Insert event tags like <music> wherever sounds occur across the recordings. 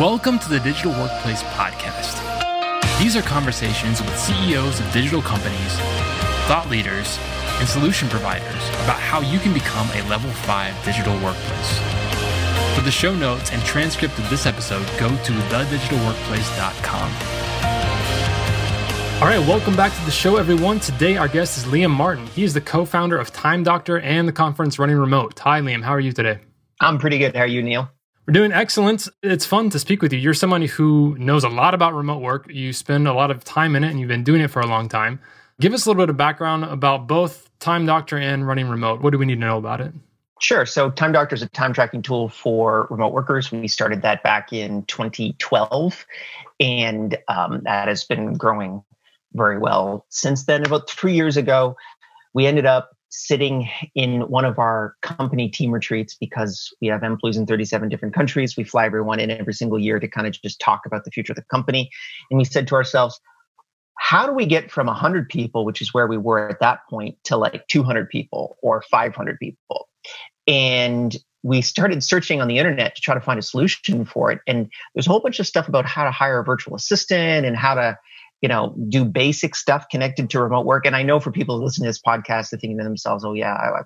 Welcome to the Digital Workplace Podcast. These are conversations with CEOs of digital companies, thought leaders, and solution providers about how you can become a level 5 digital workplace. For the show notes and transcript of this episode, go to thedigitalworkplace.com. All right, welcome back to the show, everyone. Today, our guest is Liam Martin. He is the co founder of Time Doctor and the conference Running Remote. Hi, Liam. How are you today? I'm pretty good. How are you, Neil? We're doing excellent. It's fun to speak with you. You're someone who knows a lot about remote work. You spend a lot of time in it and you've been doing it for a long time. Give us a little bit of background about both Time Doctor and Running Remote. What do we need to know about it? Sure. So, Time Doctor is a time tracking tool for remote workers. We started that back in 2012, and um, that has been growing very well since then. About three years ago, we ended up sitting in one of our company team retreats because we have employees in 37 different countries. We fly everyone in every single year to kind of just talk about the future of the company. And we said to ourselves, how do we get from 100 people, which is where we were at that point, to like 200 people or 500 people? And we started searching on the internet to try to find a solution for it. And there's a whole bunch of stuff about how to hire a virtual assistant and how to you know, do basic stuff connected to remote work. And I know for people listening to this podcast, they're thinking to themselves, oh, yeah, I, I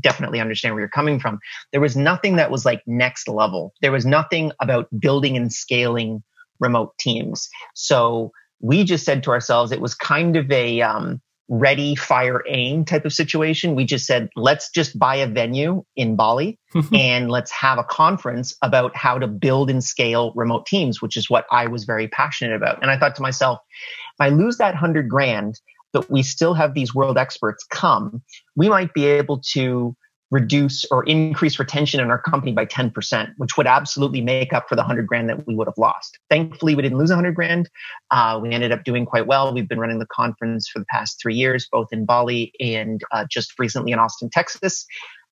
definitely understand where you're coming from. There was nothing that was like next level. There was nothing about building and scaling remote teams. So we just said to ourselves, it was kind of a, um, ready, fire, aim type of situation. We just said, let's just buy a venue in Bali <laughs> and let's have a conference about how to build and scale remote teams, which is what I was very passionate about. And I thought to myself, if I lose that hundred grand, but we still have these world experts come, we might be able to reduce or increase retention in our company by 10%, which would absolutely make up for the 100 grand that we would have lost. Thankfully, we didn't lose 100 grand. Uh, we ended up doing quite well. We've been running the conference for the past three years, both in Bali and uh, just recently in Austin, Texas.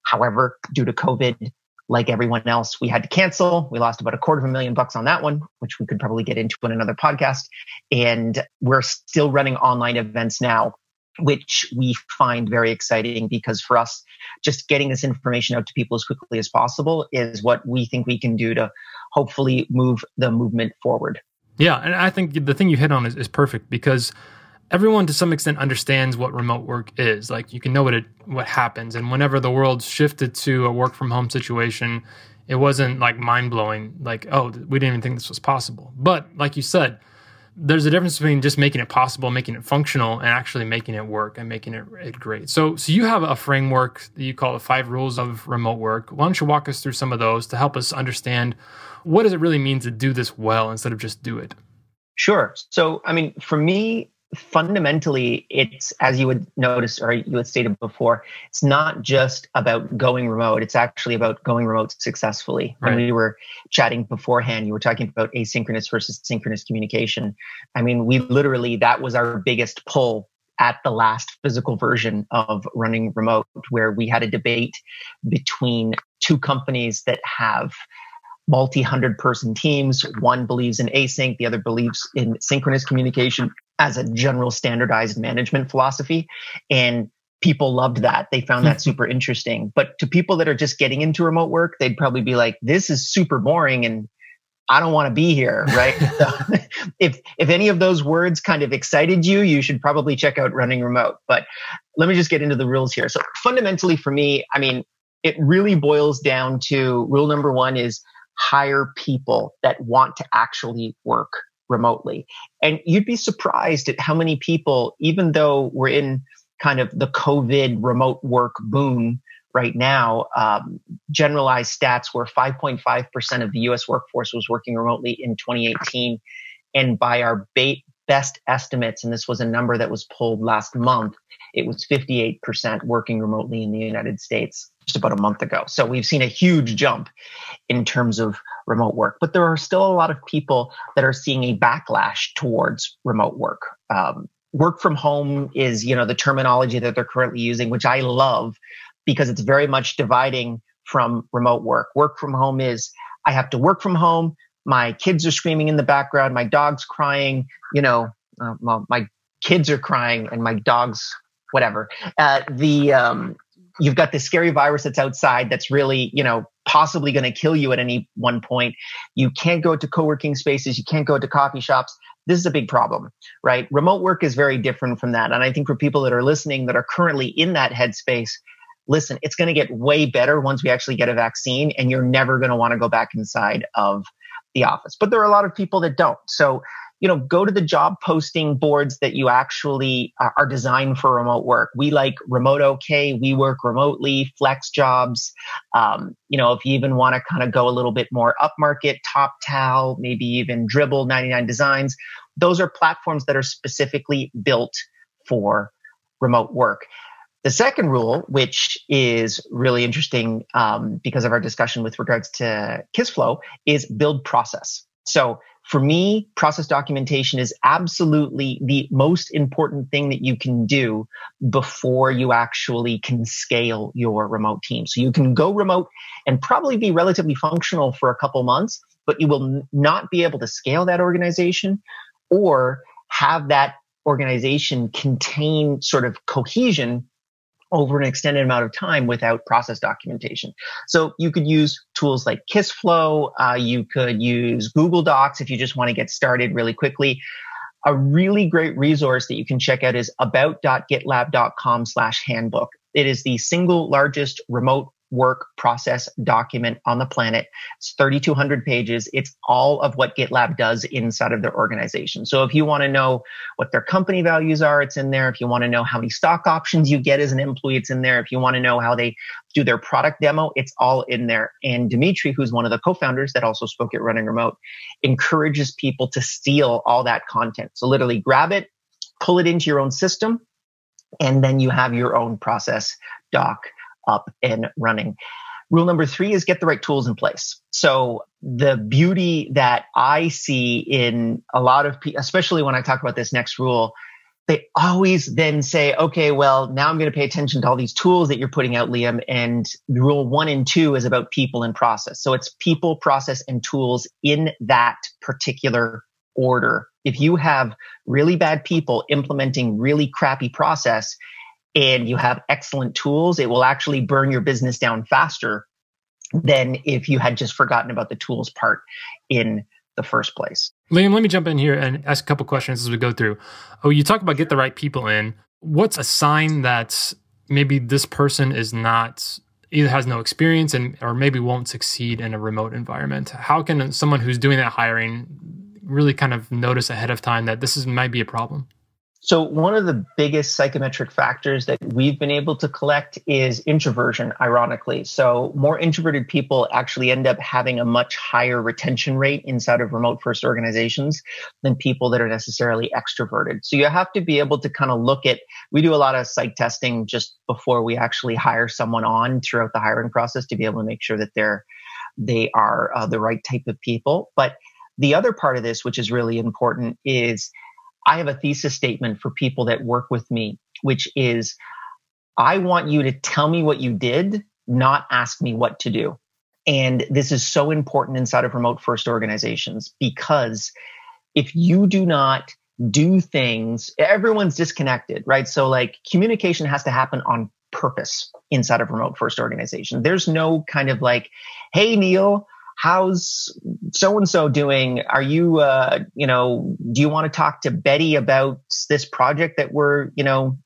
However, due to COVID, like everyone else, we had to cancel. We lost about a quarter of a million bucks on that one, which we could probably get into in another podcast. And we're still running online events now which we find very exciting because for us, just getting this information out to people as quickly as possible is what we think we can do to hopefully move the movement forward. Yeah, and I think the thing you hit on is, is perfect because everyone to some extent understands what remote work is. Like you can know what it what happens, and whenever the world shifted to a work from home situation, it wasn't like mind blowing. Like oh, we didn't even think this was possible. But like you said, there's a difference between just making it possible, making it functional, and actually making it work and making it, it great. So, so you have a framework that you call the five rules of remote work. Why don't you walk us through some of those to help us understand what does it really mean to do this well instead of just do it? Sure. So, I mean, for me, fundamentally it's as you would notice or you had stated before it's not just about going remote it's actually about going remote successfully right. when we were chatting beforehand you were talking about asynchronous versus synchronous communication i mean we literally that was our biggest pull at the last physical version of running remote where we had a debate between two companies that have multi hundred person teams. One believes in async, the other believes in synchronous communication as a general standardized management philosophy. And people loved that. They found that <laughs> super interesting. But to people that are just getting into remote work, they'd probably be like, this is super boring and I don't want to be here, right? <laughs> so <laughs> if if any of those words kind of excited you, you should probably check out running remote. But let me just get into the rules here. So fundamentally for me, I mean, it really boils down to rule number 1 is hire people that want to actually work remotely. And you'd be surprised at how many people, even though we're in kind of the COVID remote work boom right now, um, generalized stats were 5.5% of the US workforce was working remotely in 2018. And by our bait, best estimates, and this was a number that was pulled last month, it was 58% working remotely in the United States just about a month ago. So we've seen a huge jump in terms of remote work, but there are still a lot of people that are seeing a backlash towards remote work. Um, work from home is, you know, the terminology that they're currently using, which I love because it's very much dividing from remote work. Work from home is I have to work from home. My kids are screaming in the background. My dog's crying. You know, uh, well, my kids are crying and my dog's whatever. Uh, the um, you've got this scary virus that's outside that's really you know possibly going to kill you at any one point. You can't go to co-working spaces. You can't go to coffee shops. This is a big problem, right? Remote work is very different from that. And I think for people that are listening that are currently in that headspace, listen, it's going to get way better once we actually get a vaccine and you're never going to want to go back inside of the office. But there are a lot of people that don't. So you know, go to the job posting boards that you actually uh, are designed for remote work. We like Remote OK, we work remotely, Flex Jobs. Um, you know, if you even want to kind of go a little bit more upmarket, Top TopTal, maybe even Dribbble 99 Designs, those are platforms that are specifically built for remote work. The second rule, which is really interesting um, because of our discussion with regards to KissFlow, is build process. So for me, process documentation is absolutely the most important thing that you can do before you actually can scale your remote team. So you can go remote and probably be relatively functional for a couple months, but you will not be able to scale that organization or have that organization contain sort of cohesion over an extended amount of time without process documentation. So you could use tools like KissFlow. Uh, you could use Google Docs if you just want to get started really quickly. A really great resource that you can check out is about.gitlab.com slash handbook. It is the single largest remote work process document on the planet. It's 3,200 pages. It's all of what GitLab does inside of their organization. So if you want to know what their company values are, it's in there. If you want to know how many stock options you get as an employee, it's in there. If you want to know how they do their product demo, it's all in there. And Dmitriy, who's one of the co-founders that also spoke at Running Remote, encourages people to steal all that content. So literally grab it, pull it into your own system, and then you have your own process doc up and running. Rule number three is get the right tools in place. So the beauty that I see in a lot of people, especially when I talk about this next rule, they always then say, okay, well, now I'm going to pay attention to all these tools that you're putting out, Liam. And rule one and two is about people and process. So it's people, process, and tools in that particular order. If you have really bad people implementing really crappy process, and you have excellent tools, it will actually burn your business down faster than if you had just forgotten about the tools part in the first place. Liam, let me jump in here and ask a couple questions as we go through. Oh, you talk about get the right people in. What's a sign that maybe this person is not either has no experience and or maybe won't succeed in a remote environment? How can someone who's doing that hiring really kind of notice ahead of time that this is might be a problem? So, one of the biggest psychometric factors that we've been able to collect is introversion, ironically. So, more introverted people actually end up having a much higher retention rate inside of remote first organizations than people that are necessarily extroverted. So, you have to be able to kind of look at, we do a lot of psych testing just before we actually hire someone on throughout the hiring process to be able to make sure that they're, they are uh, the right type of people. But the other part of this, which is really important, is I have a thesis statement for people that work with me, which is I want you to tell me what you did, not ask me what to do. And this is so important inside of remote first organizations because if you do not do things, everyone's disconnected, right? So, like, communication has to happen on purpose inside of remote first organization. There's no kind of like, hey, Neil, how's so and so doing? Are you, uh, you know, do you want to talk to Betty about this project that we're, you know,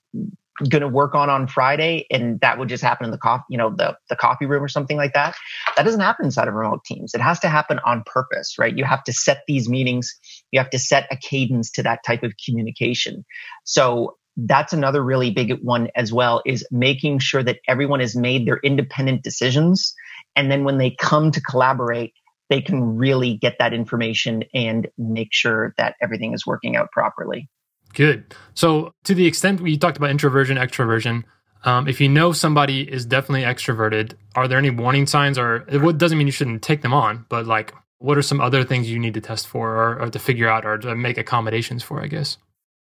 going to work on on Friday? And that would just happen in the coffee, you know, the, the coffee room or something like that. That doesn't happen inside of remote teams. It has to happen on purpose, right? You have to set these meetings. You have to set a cadence to that type of communication. So that's another really big one as well is making sure that everyone has made their independent decisions and then when they come to collaborate, they can really get that information and make sure that everything is working out properly. Good. So, to the extent we talked about introversion, extroversion, um, if you know somebody is definitely extroverted, are there any warning signs, or it doesn't mean you shouldn't take them on, but like, what are some other things you need to test for, or, or to figure out, or to make accommodations for? I guess.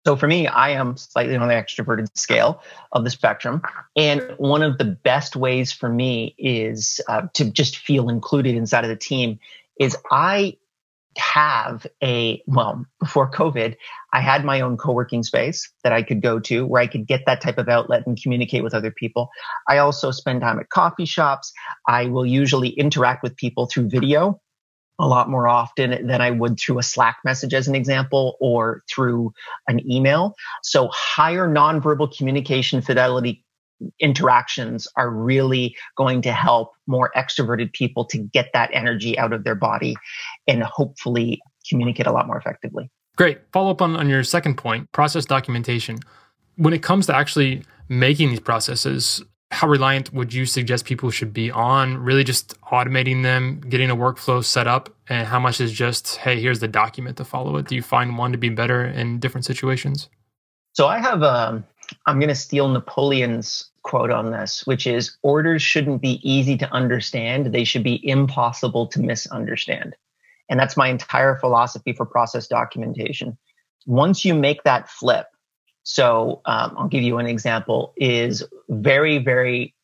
So for me, I am slightly on the extroverted scale of the spectrum. And one of the best ways for me is uh, to just feel included inside of the team is I have a well before covid i had my own co-working space that i could go to where i could get that type of outlet and communicate with other people. I also spend time at coffee shops. I will usually interact with people through video a lot more often than i would through a slack message as an example or through an email so higher nonverbal communication fidelity interactions are really going to help more extroverted people to get that energy out of their body and hopefully communicate a lot more effectively. Great. Follow up on, on your second point process documentation. When it comes to actually making these processes, how reliant would you suggest people should be on really just automating them, getting a workflow set up, and how much is just, hey, here's the document to follow it? Do you find one to be better in different situations? So I have, um, I'm going to steal Napoleon's quote on this, which is orders shouldn't be easy to understand. They should be impossible to misunderstand. And that's my entire philosophy for process documentation. Once you make that flip, so um, I'll give you an example, is very, very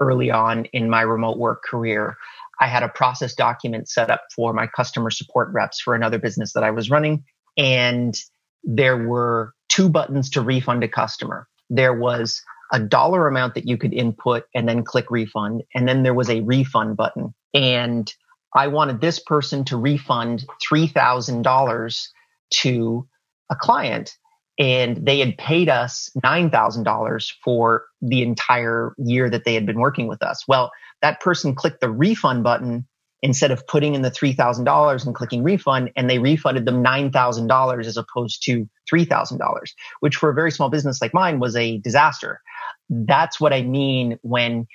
early on in my remote work career, I had a process document set up for my customer support reps for another business that I was running. And there were two buttons to refund a customer. There was a dollar amount that you could input and then click refund. And then there was a refund button. And I wanted this person to refund $3,000 to a client. And they had paid us $9,000 for the entire year that they had been working with us. Well, that person clicked the refund button instead of putting in the $3,000 and clicking refund, and they refunded them $9,000 as opposed to $3,000, which for a very small business like mine was a disaster. That's what I mean when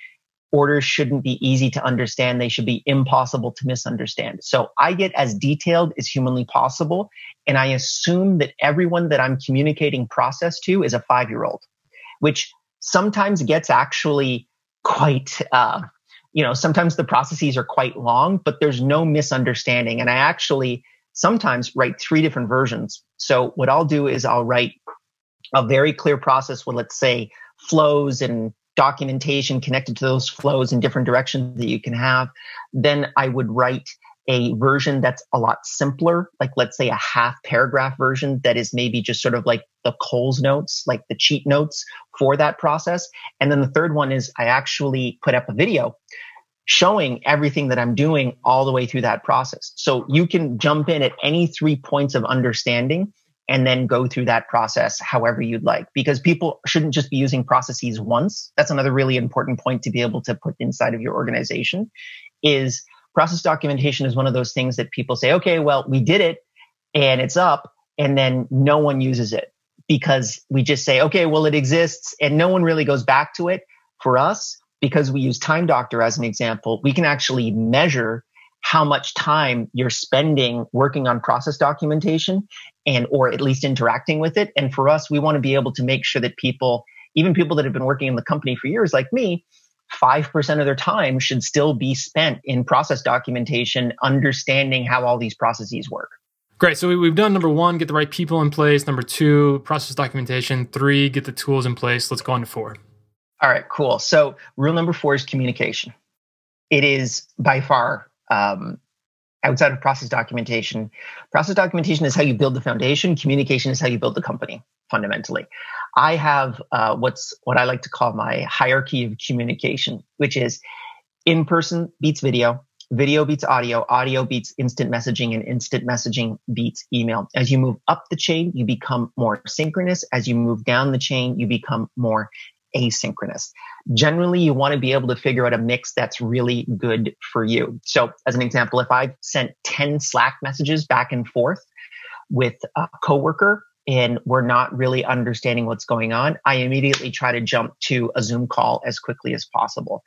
orders shouldn't be easy to understand. They should be impossible to misunderstand. So I get as detailed as humanly possible. And I assume that everyone that I'm communicating process to is a five year old, which sometimes gets actually quite, uh, you know, sometimes the processes are quite long, but there's no misunderstanding. And I actually sometimes write three different versions. So what I'll do is I'll write a very clear process with, let's say, flows and documentation connected to those flows in different directions that you can have, then I would write a version that's a lot simpler, like let's say a half paragraph version that is maybe just sort of like the Coles notes, like the cheat notes for that process. And then the third one is I actually put up a video showing everything that I'm doing all the way through that process. So you can jump in at any three points of understanding and then go through that process however you'd like. Because people shouldn't just be using processes once. That's another really important point to be able to put inside of your organization is process documentation is one of those things that people say okay well we did it and it's up and then no one uses it. Because we just say okay well it exists and no one really goes back to it. For us because we use time doctor as an example we can actually measure how much time you're spending working on process documentation and or at least interacting with it and for us we want to be able to make sure that people even people that have been working in the company for years like me 5% of their time should still be spent in process documentation understanding how all these processes work Great. So we, have done number one, get the right people in place. Number two, process documentation. Three, get the tools in place. Let's go on to four. All right, cool. So rule number four is communication. It is by far um, outside of process documentation. Process documentation is how you build the foundation. Communication is how you build the company. Fundamentally, I have uh, what's what I like to call my hierarchy of communication, which is in person beats video, video beats audio, audio beats instant messaging, and instant messaging beats email. As you move up the chain, you become more synchronous. As you move down the chain, you become more asynchronous. Generally, you want to be able to figure out a mix that's really good for you. So, as an example, if I've sent 10 Slack messages back and forth with a coworker and we're not really understanding what's going on, I immediately try to jump to a Zoom call as quickly as possible.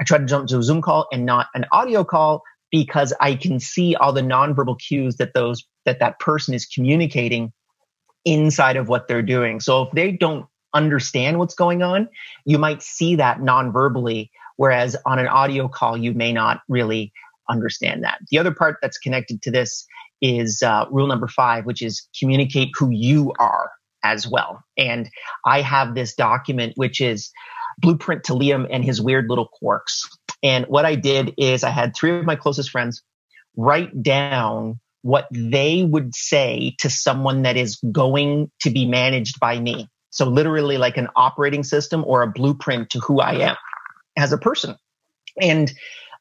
I try to jump to a Zoom call and not an audio call because I can see all the nonverbal cues that those that that person is communicating inside of what they're doing. So if they don't understand what's going on, you might see that non-verbally, whereas on an audio call, you may not really understand that. The other part that's connected to this is uh, rule number five, which is communicate who you are as well. And I have this document, which is blueprint to Liam and his weird little quirks. And what I did is I had three of my closest friends write down what they would say to someone that is going to be managed by me. So literally like an operating system or a blueprint to who I am as a person. And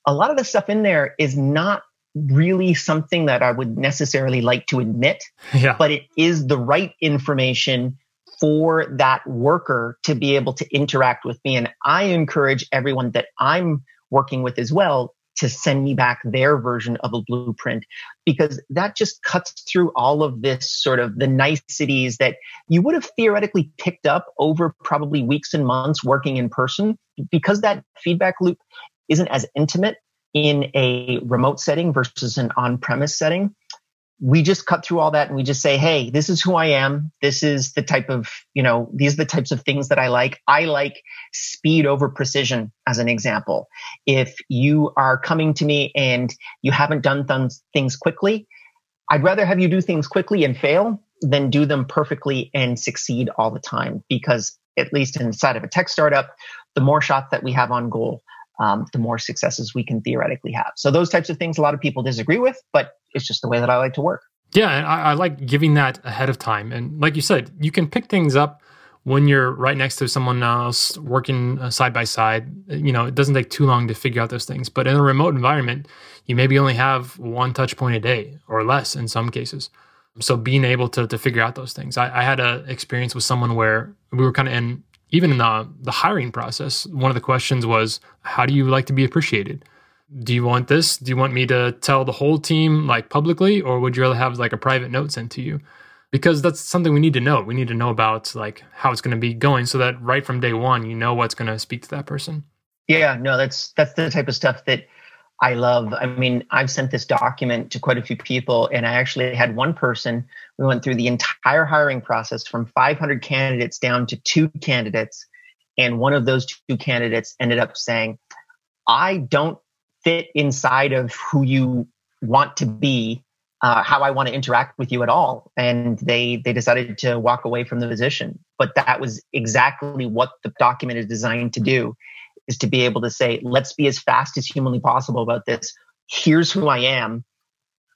a lot of the stuff in there is not really something that I would necessarily like to admit, yeah. but it is the right information for that worker to be able to interact with me. And I encourage everyone that I'm working with as well to send me back their version of a blueprint because that just cuts through all of this sort of the niceties that you would have theoretically picked up over probably weeks and months working in person because that feedback loop isn't as intimate in a remote setting versus an on-premise setting we just cut through all that and we just say, Hey, this is who I am. This is the type of, you know, these are the types of things that I like. I like speed over precision as an example. If you are coming to me and you haven't done th- things quickly, I'd rather have you do things quickly and fail than do them perfectly and succeed all the time. Because at least inside of a tech startup, the more shots that we have on goal, um, the more successes we can theoretically have. So those types of things a lot of people disagree with, but it's just the way that I like to work. Yeah, I, I like giving that ahead of time. And like you said, you can pick things up when you're right next to someone else working uh, side by side. You know, it doesn't take too long to figure out those things. But in a remote environment, you maybe only have one touch point a day or less in some cases. So being able to to figure out those things, I, I had an experience with someone where we were kind of in even in the the hiring process, one of the questions was, "How do you like to be appreciated? Do you want this? Do you want me to tell the whole team like publicly, or would you rather have like a private note sent to you?" Because that's something we need to know. We need to know about like how it's going to be going, so that right from day one, you know what's going to speak to that person. Yeah, no, that's that's the type of stuff that I love. I mean, I've sent this document to quite a few people, and I actually had one person. We went through the entire hiring process from 500 candidates down to two candidates. And one of those two candidates ended up saying, I don't fit inside of who you want to be, uh, how I want to interact with you at all. And they, they decided to walk away from the position. But that was exactly what the document is designed to do is to be able to say, let's be as fast as humanly possible about this. Here's who I am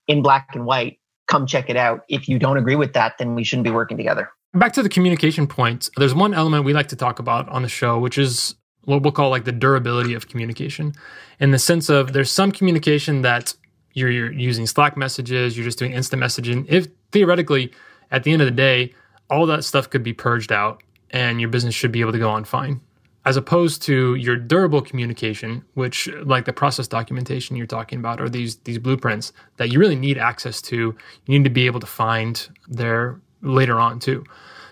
in black and white. Come check it out. If you don't agree with that, then we shouldn't be working together. Back to the communication point, there's one element we like to talk about on the show, which is what we'll call like the durability of communication in the sense of there's some communication that you're, you're using Slack messages, you're just doing instant messaging. If theoretically, at the end of the day, all that stuff could be purged out and your business should be able to go on fine as opposed to your durable communication, which like the process documentation you're talking about, or these these blueprints that you really need access to, you need to be able to find there later on too.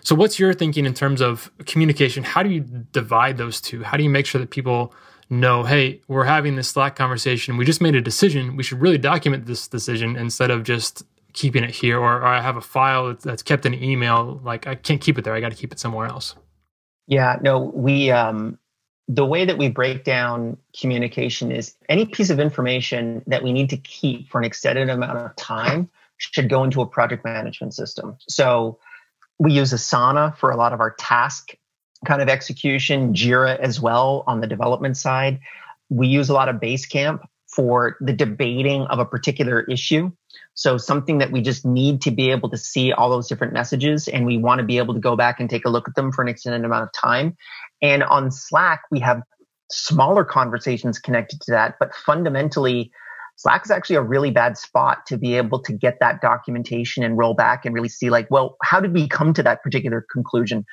So what's your thinking in terms of communication? How do you divide those two? How do you make sure that people know, hey, we're having this Slack conversation. We just made a decision. We should really document this decision instead of just keeping it here or, or I have a file that's kept in email. Like I can't keep it there. I got to keep it somewhere else. Yeah, no, we um the way that we break down communication is any piece of information that we need to keep for an extended amount of time should go into a project management system. So we use Asana for a lot of our task kind of execution, Jira as well on the development side. We use a lot of Basecamp for the debating of a particular issue. So something that we just need to be able to see all those different messages and we want to be able to go back and take a look at them for an extended amount of time. And on Slack, we have smaller conversations connected to that, but fundamentally, Slack is actually a really bad spot to be able to get that documentation and roll back and really see like, well, how did we come to that particular conclusion?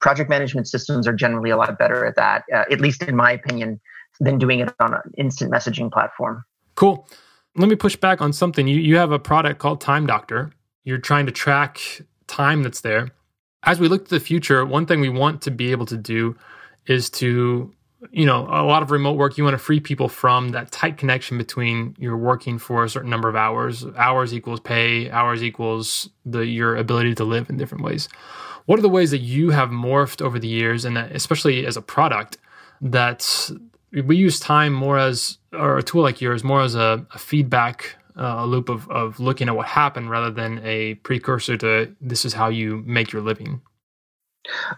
Project management systems are generally a lot better at that, uh, at least in my opinion, than doing it on an instant messaging platform. Cool let me push back on something. You you have a product called Time Doctor. You're trying to track time that's there. As we look to the future, one thing we want to be able to do is to you know a lot of remote work you want to free people from that tight connection between you're working for a certain number of hours. Hours equals pay hours equals the your ability to live in different ways. What are the ways that you have morphed over the years and especially as a product that we use time more as or a tool like yours more as a, a feedback uh, loop of, of looking at what happened rather than a precursor to this is how you make your living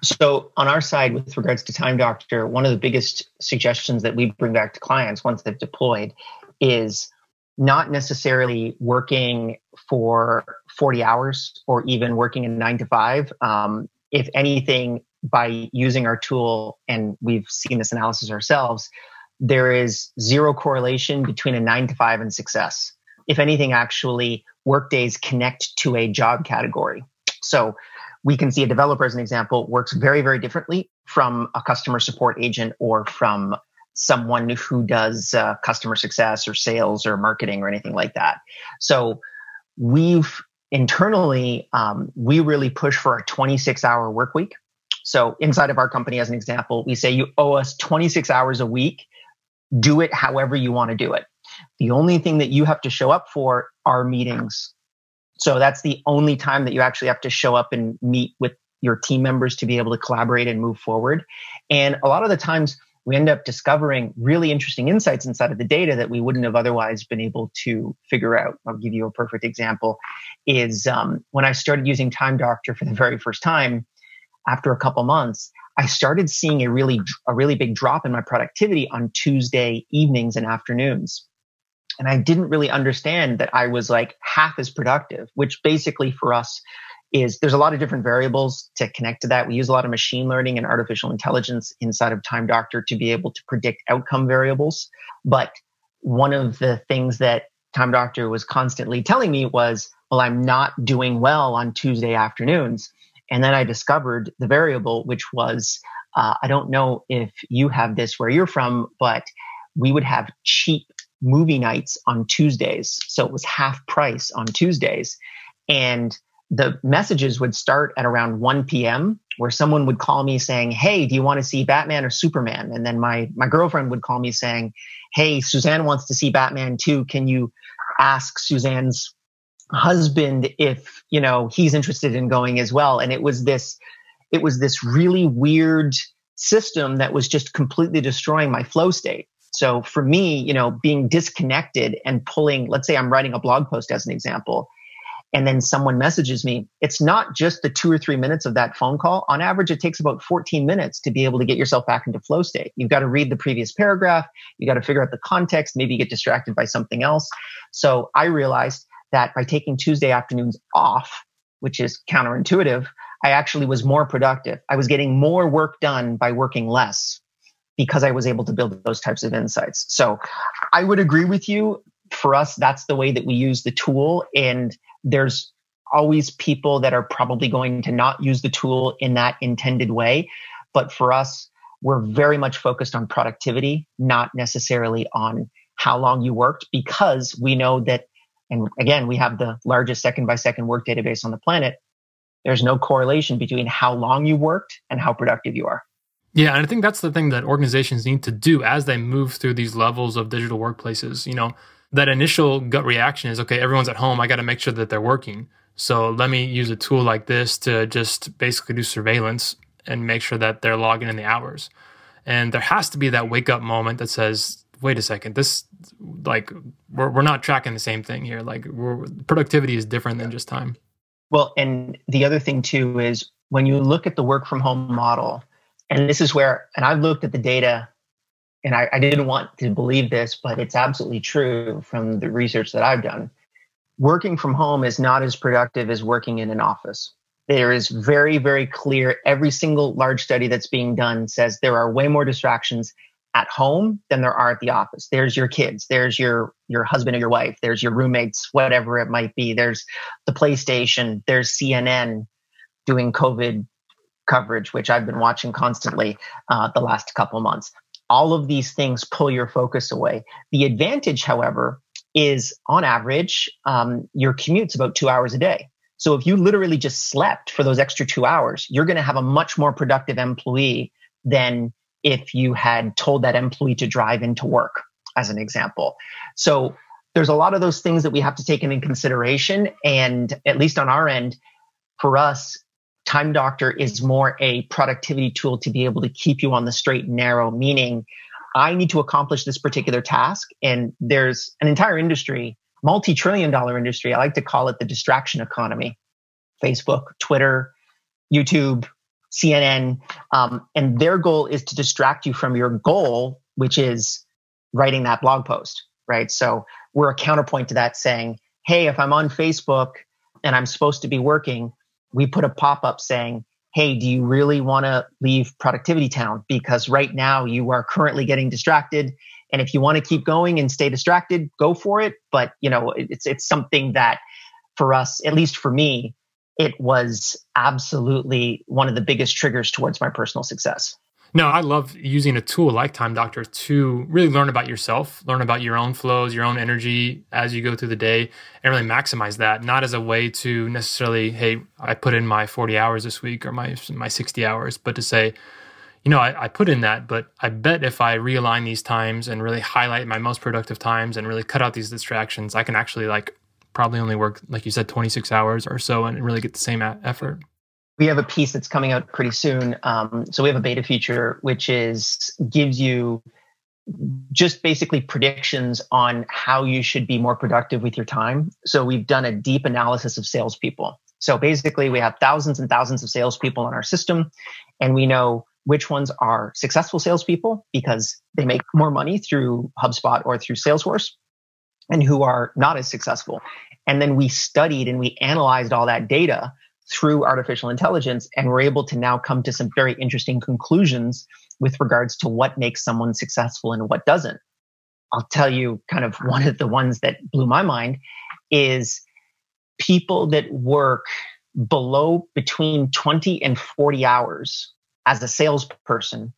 so on our side with regards to time doctor one of the biggest suggestions that we bring back to clients once they've deployed is not necessarily working for 40 hours or even working in nine to five. Um, if anything, by using our tool, and we've seen this analysis ourselves, there is zero correlation between a nine to five and success. If anything, actually, workdays connect to a job category. So we can see a developer, as an example, works very, very differently from a customer support agent or from someone who does uh, customer success or sales or marketing or anything like that. So we've internally, um, we really push for a 26 hour work week. So inside of our company, as an example, we say you owe us 26 hours a week. Do it however you want to do it. The only thing that you have to show up for are meetings. So that's the only time that you actually have to show up and meet with your team members to be able to collaborate and move forward. And a lot of the times, we end up discovering really interesting insights inside of the data that we wouldn't have otherwise been able to figure out. I'll give you a perfect example is um, when I started using Time Doctor for the very first time, after a couple months, I started seeing a really, a really big drop in my productivity on Tuesday evenings and afternoons. And I didn't really understand that I was like half as productive, which basically for us is there's a lot of different variables to connect to that. We use a lot of machine learning and artificial intelligence inside of Time Doctor to be able to predict outcome variables. But one of the things that Time Doctor was constantly telling me was, well, I'm not doing well on Tuesday afternoons. And then I discovered the variable, which was, uh, I don't know if you have this where you're from, but we would have cheap movie nights on Tuesdays. So it was half price on Tuesdays. And the messages would start at around 1 p.m. where someone would call me saying, "Hey, do you want to see Batman or Superman?" And then my my girlfriend would call me saying, "Hey, Suzanne wants to see Batman too. Can you ask Suzanne's husband if, you know, he's interested in going as well?" And it was this it was this really weird system that was just completely destroying my flow state. So for me, you know, being disconnected and pulling, let's say I'm writing a blog post as an example, and then someone messages me, it's not just the two or three minutes of that phone call. On average, it takes about 14 minutes to be able to get yourself back into flow state. You've got to read the previous paragraph. You got to figure out the context, maybe get distracted by something else. So I realized that by taking Tuesday afternoons off, which is counterintuitive, I actually was more productive. I was getting more work done by working less because I was able to build those types of insights. So I would agree with you. For us, that's the way that we use the tool. And there's always people that are probably going to not use the tool in that intended way. But for us, we're very much focused on productivity, not necessarily on how long you worked, because we know that, and again, we have the largest second by second work database on the planet. There's no correlation between how long you worked and how productive you are. Yeah, and I think that's the thing that organizations need to do as they move through these levels of digital workplaces. You know, that initial gut reaction is okay, everyone's at home. I got to make sure that they're working. So let me use a tool like this to just basically do surveillance and make sure that they're logging in the hours. And there has to be that wake up moment that says, wait a second, this, like, we're, we're not tracking the same thing here. Like, productivity is different than just time. Well, and the other thing too is when you look at the work from home model, and this is where, and I've looked at the data and I, I didn't want to believe this, but it's absolutely true from the research that I've done. Working from home is not as productive as working in an office. There is very, very clear. Every single large study that's being done says there are way more distractions at home than there are at the office. There's your kids, there's your your husband or your wife, there's your roommates, whatever it might be. There's the PlayStation, there's CNN doing COVID coverage, which I've been watching constantly uh, the last couple months all of these things pull your focus away. The advantage, however, is on average, um, your commute's about two hours a day. So if you literally just slept for those extra two hours, you're going to have a much more productive employee than if you had told that employee to drive into work, as an example. So there's a lot of those things that we have to take into consideration. And at least on our end, for us, Time Doctor is more a productivity tool to be able to keep you on the straight and narrow, meaning I need to accomplish this particular task. And there's an entire industry, multi trillion dollar industry. I like to call it the distraction economy Facebook, Twitter, YouTube, CNN. Um, and their goal is to distract you from your goal, which is writing that blog post, right? So we're a counterpoint to that saying, hey, if I'm on Facebook and I'm supposed to be working, we put a pop up saying, hey, do you really want to leave Productivity Town? Because right now you are currently getting distracted. And if you want to keep going and stay distracted, go for it. But you know, it's it's something that for us, at least for me, it was absolutely one of the biggest triggers towards my personal success. No, I love using a tool like Time Doctor to really learn about yourself, learn about your own flows, your own energy as you go through the day, and really maximize that. Not as a way to necessarily, hey, I put in my 40 hours this week or my my 60 hours, but to say, you know, I, I put in that, but I bet if I realign these times and really highlight my most productive times and really cut out these distractions, I can actually like probably only work, like you said, 26 hours or so and really get the same effort we have a piece that's coming out pretty soon. Um, so we have a beta feature which is gives you just basically predictions on how you should be more productive with your time. So we've done a deep analysis of salespeople. So basically, we have thousands and thousands of salespeople in our system, and we know which ones are successful salespeople because they make more money through HubSpot or through Salesforce, and who are not as successful. And then we studied and we analyzed all that data through artificial intelligence and we're able to now come to some very interesting conclusions with regards to what makes someone successful and what doesn't. I'll tell you kind of one of the ones that blew my mind is people that work below between 20 and 40 hours as a salesperson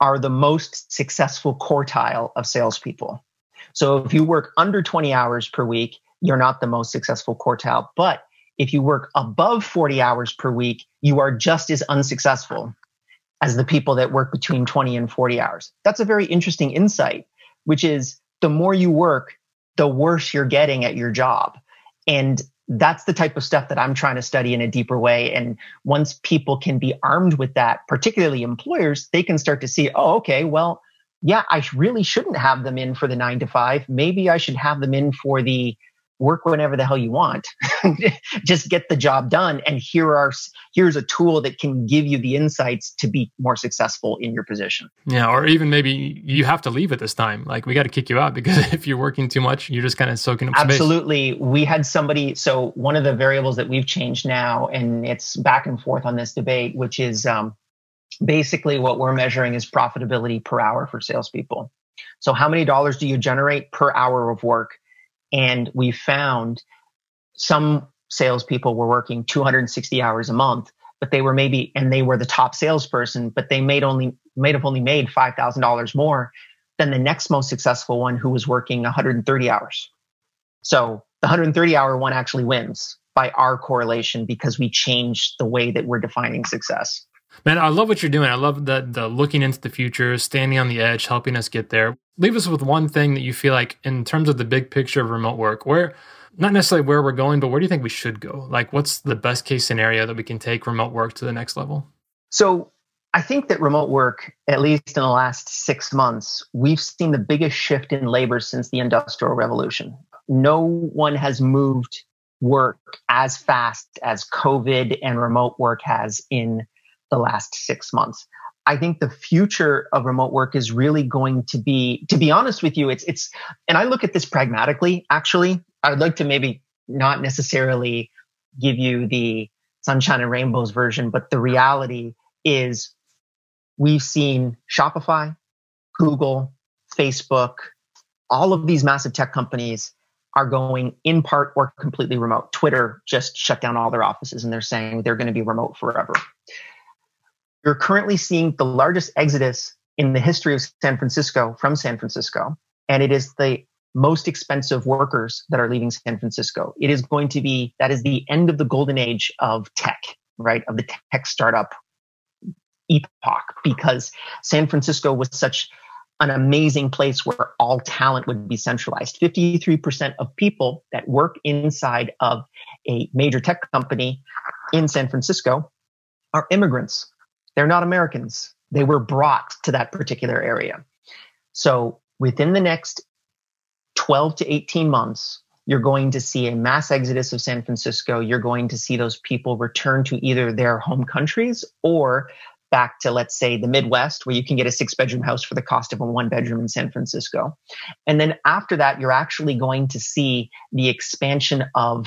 are the most successful quartile of salespeople. So if you work under 20 hours per week, you're not the most successful quartile. But if you work above 40 hours per week, you are just as unsuccessful as the people that work between 20 and 40 hours. That's a very interesting insight, which is the more you work, the worse you're getting at your job. And that's the type of stuff that I'm trying to study in a deeper way. And once people can be armed with that, particularly employers, they can start to see, oh, okay, well, yeah, I really shouldn't have them in for the nine to five. Maybe I should have them in for the work whenever the hell you want. <laughs> Just get the job done. And here are here's a tool that can give you the insights to be more successful in your position. Yeah or even maybe you have to leave at this time. Like we got to kick you out because <laughs> if you're working too much you're just kind of soaking up absolutely. Space. we had somebody so one of the variables that we've changed now and it's back and forth on this debate which is um, basically what we're measuring is profitability per hour for salespeople. So how many dollars do you generate per hour of work and we found some salespeople were working 260 hours a month, but they were maybe, and they were the top salesperson, but they made only, made have only made $5,000 more than the next most successful one who was working 130 hours. So the 130 hour one actually wins by our correlation because we changed the way that we're defining success. Man, I love what you're doing. I love the the looking into the future, standing on the edge, helping us get there. Leave us with one thing that you feel like in terms of the big picture of remote work, where not necessarily where we're going, but where do you think we should go? Like what's the best case scenario that we can take remote work to the next level? So I think that remote work, at least in the last six months, we've seen the biggest shift in labor since the Industrial Revolution. No one has moved work as fast as COVID and remote work has in the last six months. I think the future of remote work is really going to be, to be honest with you, it's, it's, and I look at this pragmatically, actually. I'd like to maybe not necessarily give you the sunshine and rainbows version, but the reality is we've seen Shopify, Google, Facebook, all of these massive tech companies are going in part or completely remote. Twitter just shut down all their offices and they're saying they're going to be remote forever. You're currently seeing the largest exodus in the history of San Francisco from San Francisco. And it is the most expensive workers that are leaving San Francisco. It is going to be, that is the end of the golden age of tech, right? Of the tech startup epoch because San Francisco was such an amazing place where all talent would be centralized. 53% of people that work inside of a major tech company in San Francisco are immigrants. They're not Americans. They were brought to that particular area. So within the next 12 to 18 months, you're going to see a mass exodus of San Francisco. You're going to see those people return to either their home countries or back to let's say the midwest where you can get a six bedroom house for the cost of a one bedroom in san francisco and then after that you're actually going to see the expansion of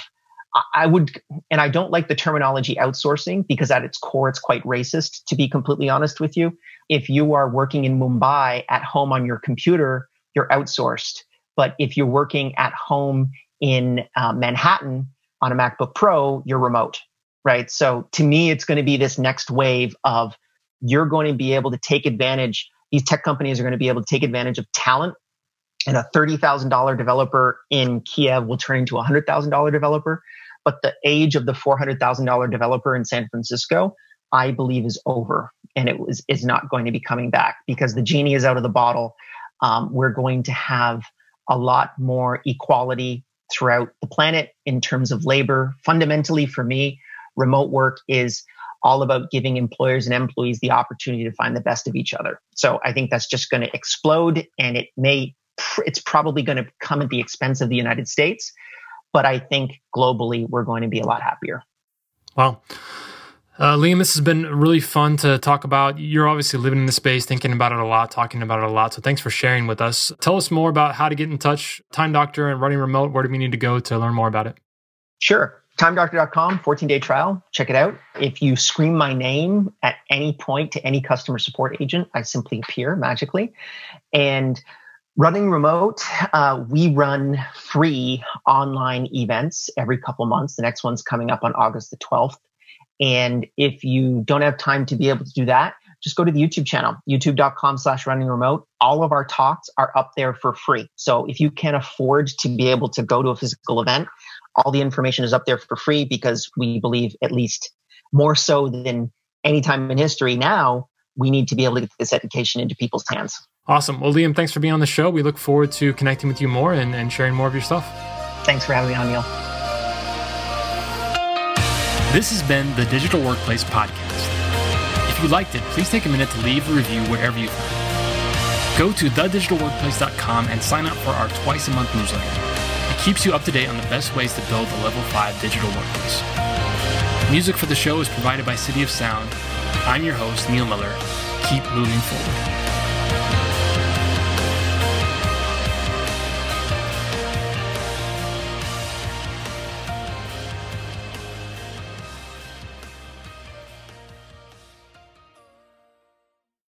I would, and I don't like the terminology outsourcing because at its core, it's quite racist, to be completely honest with you. If you are working in Mumbai at home on your computer, you're outsourced. But if you're working at home in uh, Manhattan on a MacBook Pro, you're remote, right? So to me, it's going to be this next wave of you're going to be able to take advantage. These tech companies are going to be able to take advantage of talent and a $30,000 developer in Kiev will turn into a $100,000 developer. But the age of the $400,000 developer in San Francisco, I believe is over and it was, is not going to be coming back because the genie is out of the bottle. Um, we're going to have a lot more equality throughout the planet in terms of labor. Fundamentally, for me, remote work is all about giving employers and employees the opportunity to find the best of each other. So I think that's just going to explode and it may, it's probably going to come at the expense of the United States. But I think globally, we're going to be a lot happier. Wow. Uh, Liam, this has been really fun to talk about. You're obviously living in the space, thinking about it a lot, talking about it a lot. So thanks for sharing with us. Tell us more about how to get in touch, Time Doctor and running remote. Where do we need to go to learn more about it? Sure. TimeDoctor.com, 14 day trial. Check it out. If you scream my name at any point to any customer support agent, I simply appear magically. And running remote, uh, we run free online events every couple months. The next one's coming up on August the 12th. And if you don't have time to be able to do that, just go to the YouTube channel, youtube.com slash running remote. All of our talks are up there for free. So if you can't afford to be able to go to a physical event, all the information is up there for free because we believe at least more so than any time in history now, we need to be able to get this education into people's hands. Awesome. Well, Liam, thanks for being on the show. We look forward to connecting with you more and, and sharing more of your stuff. Thanks for having me on, Neil. This has been the Digital Workplace Podcast. If you liked it, please take a minute to leave a review wherever you found it. Go to thedigitalworkplace.com and sign up for our twice a month newsletter. It keeps you up to date on the best ways to build a level 5 digital workplace. Music for the show is provided by City of Sound. I'm your host, Neil Miller. Keep moving forward.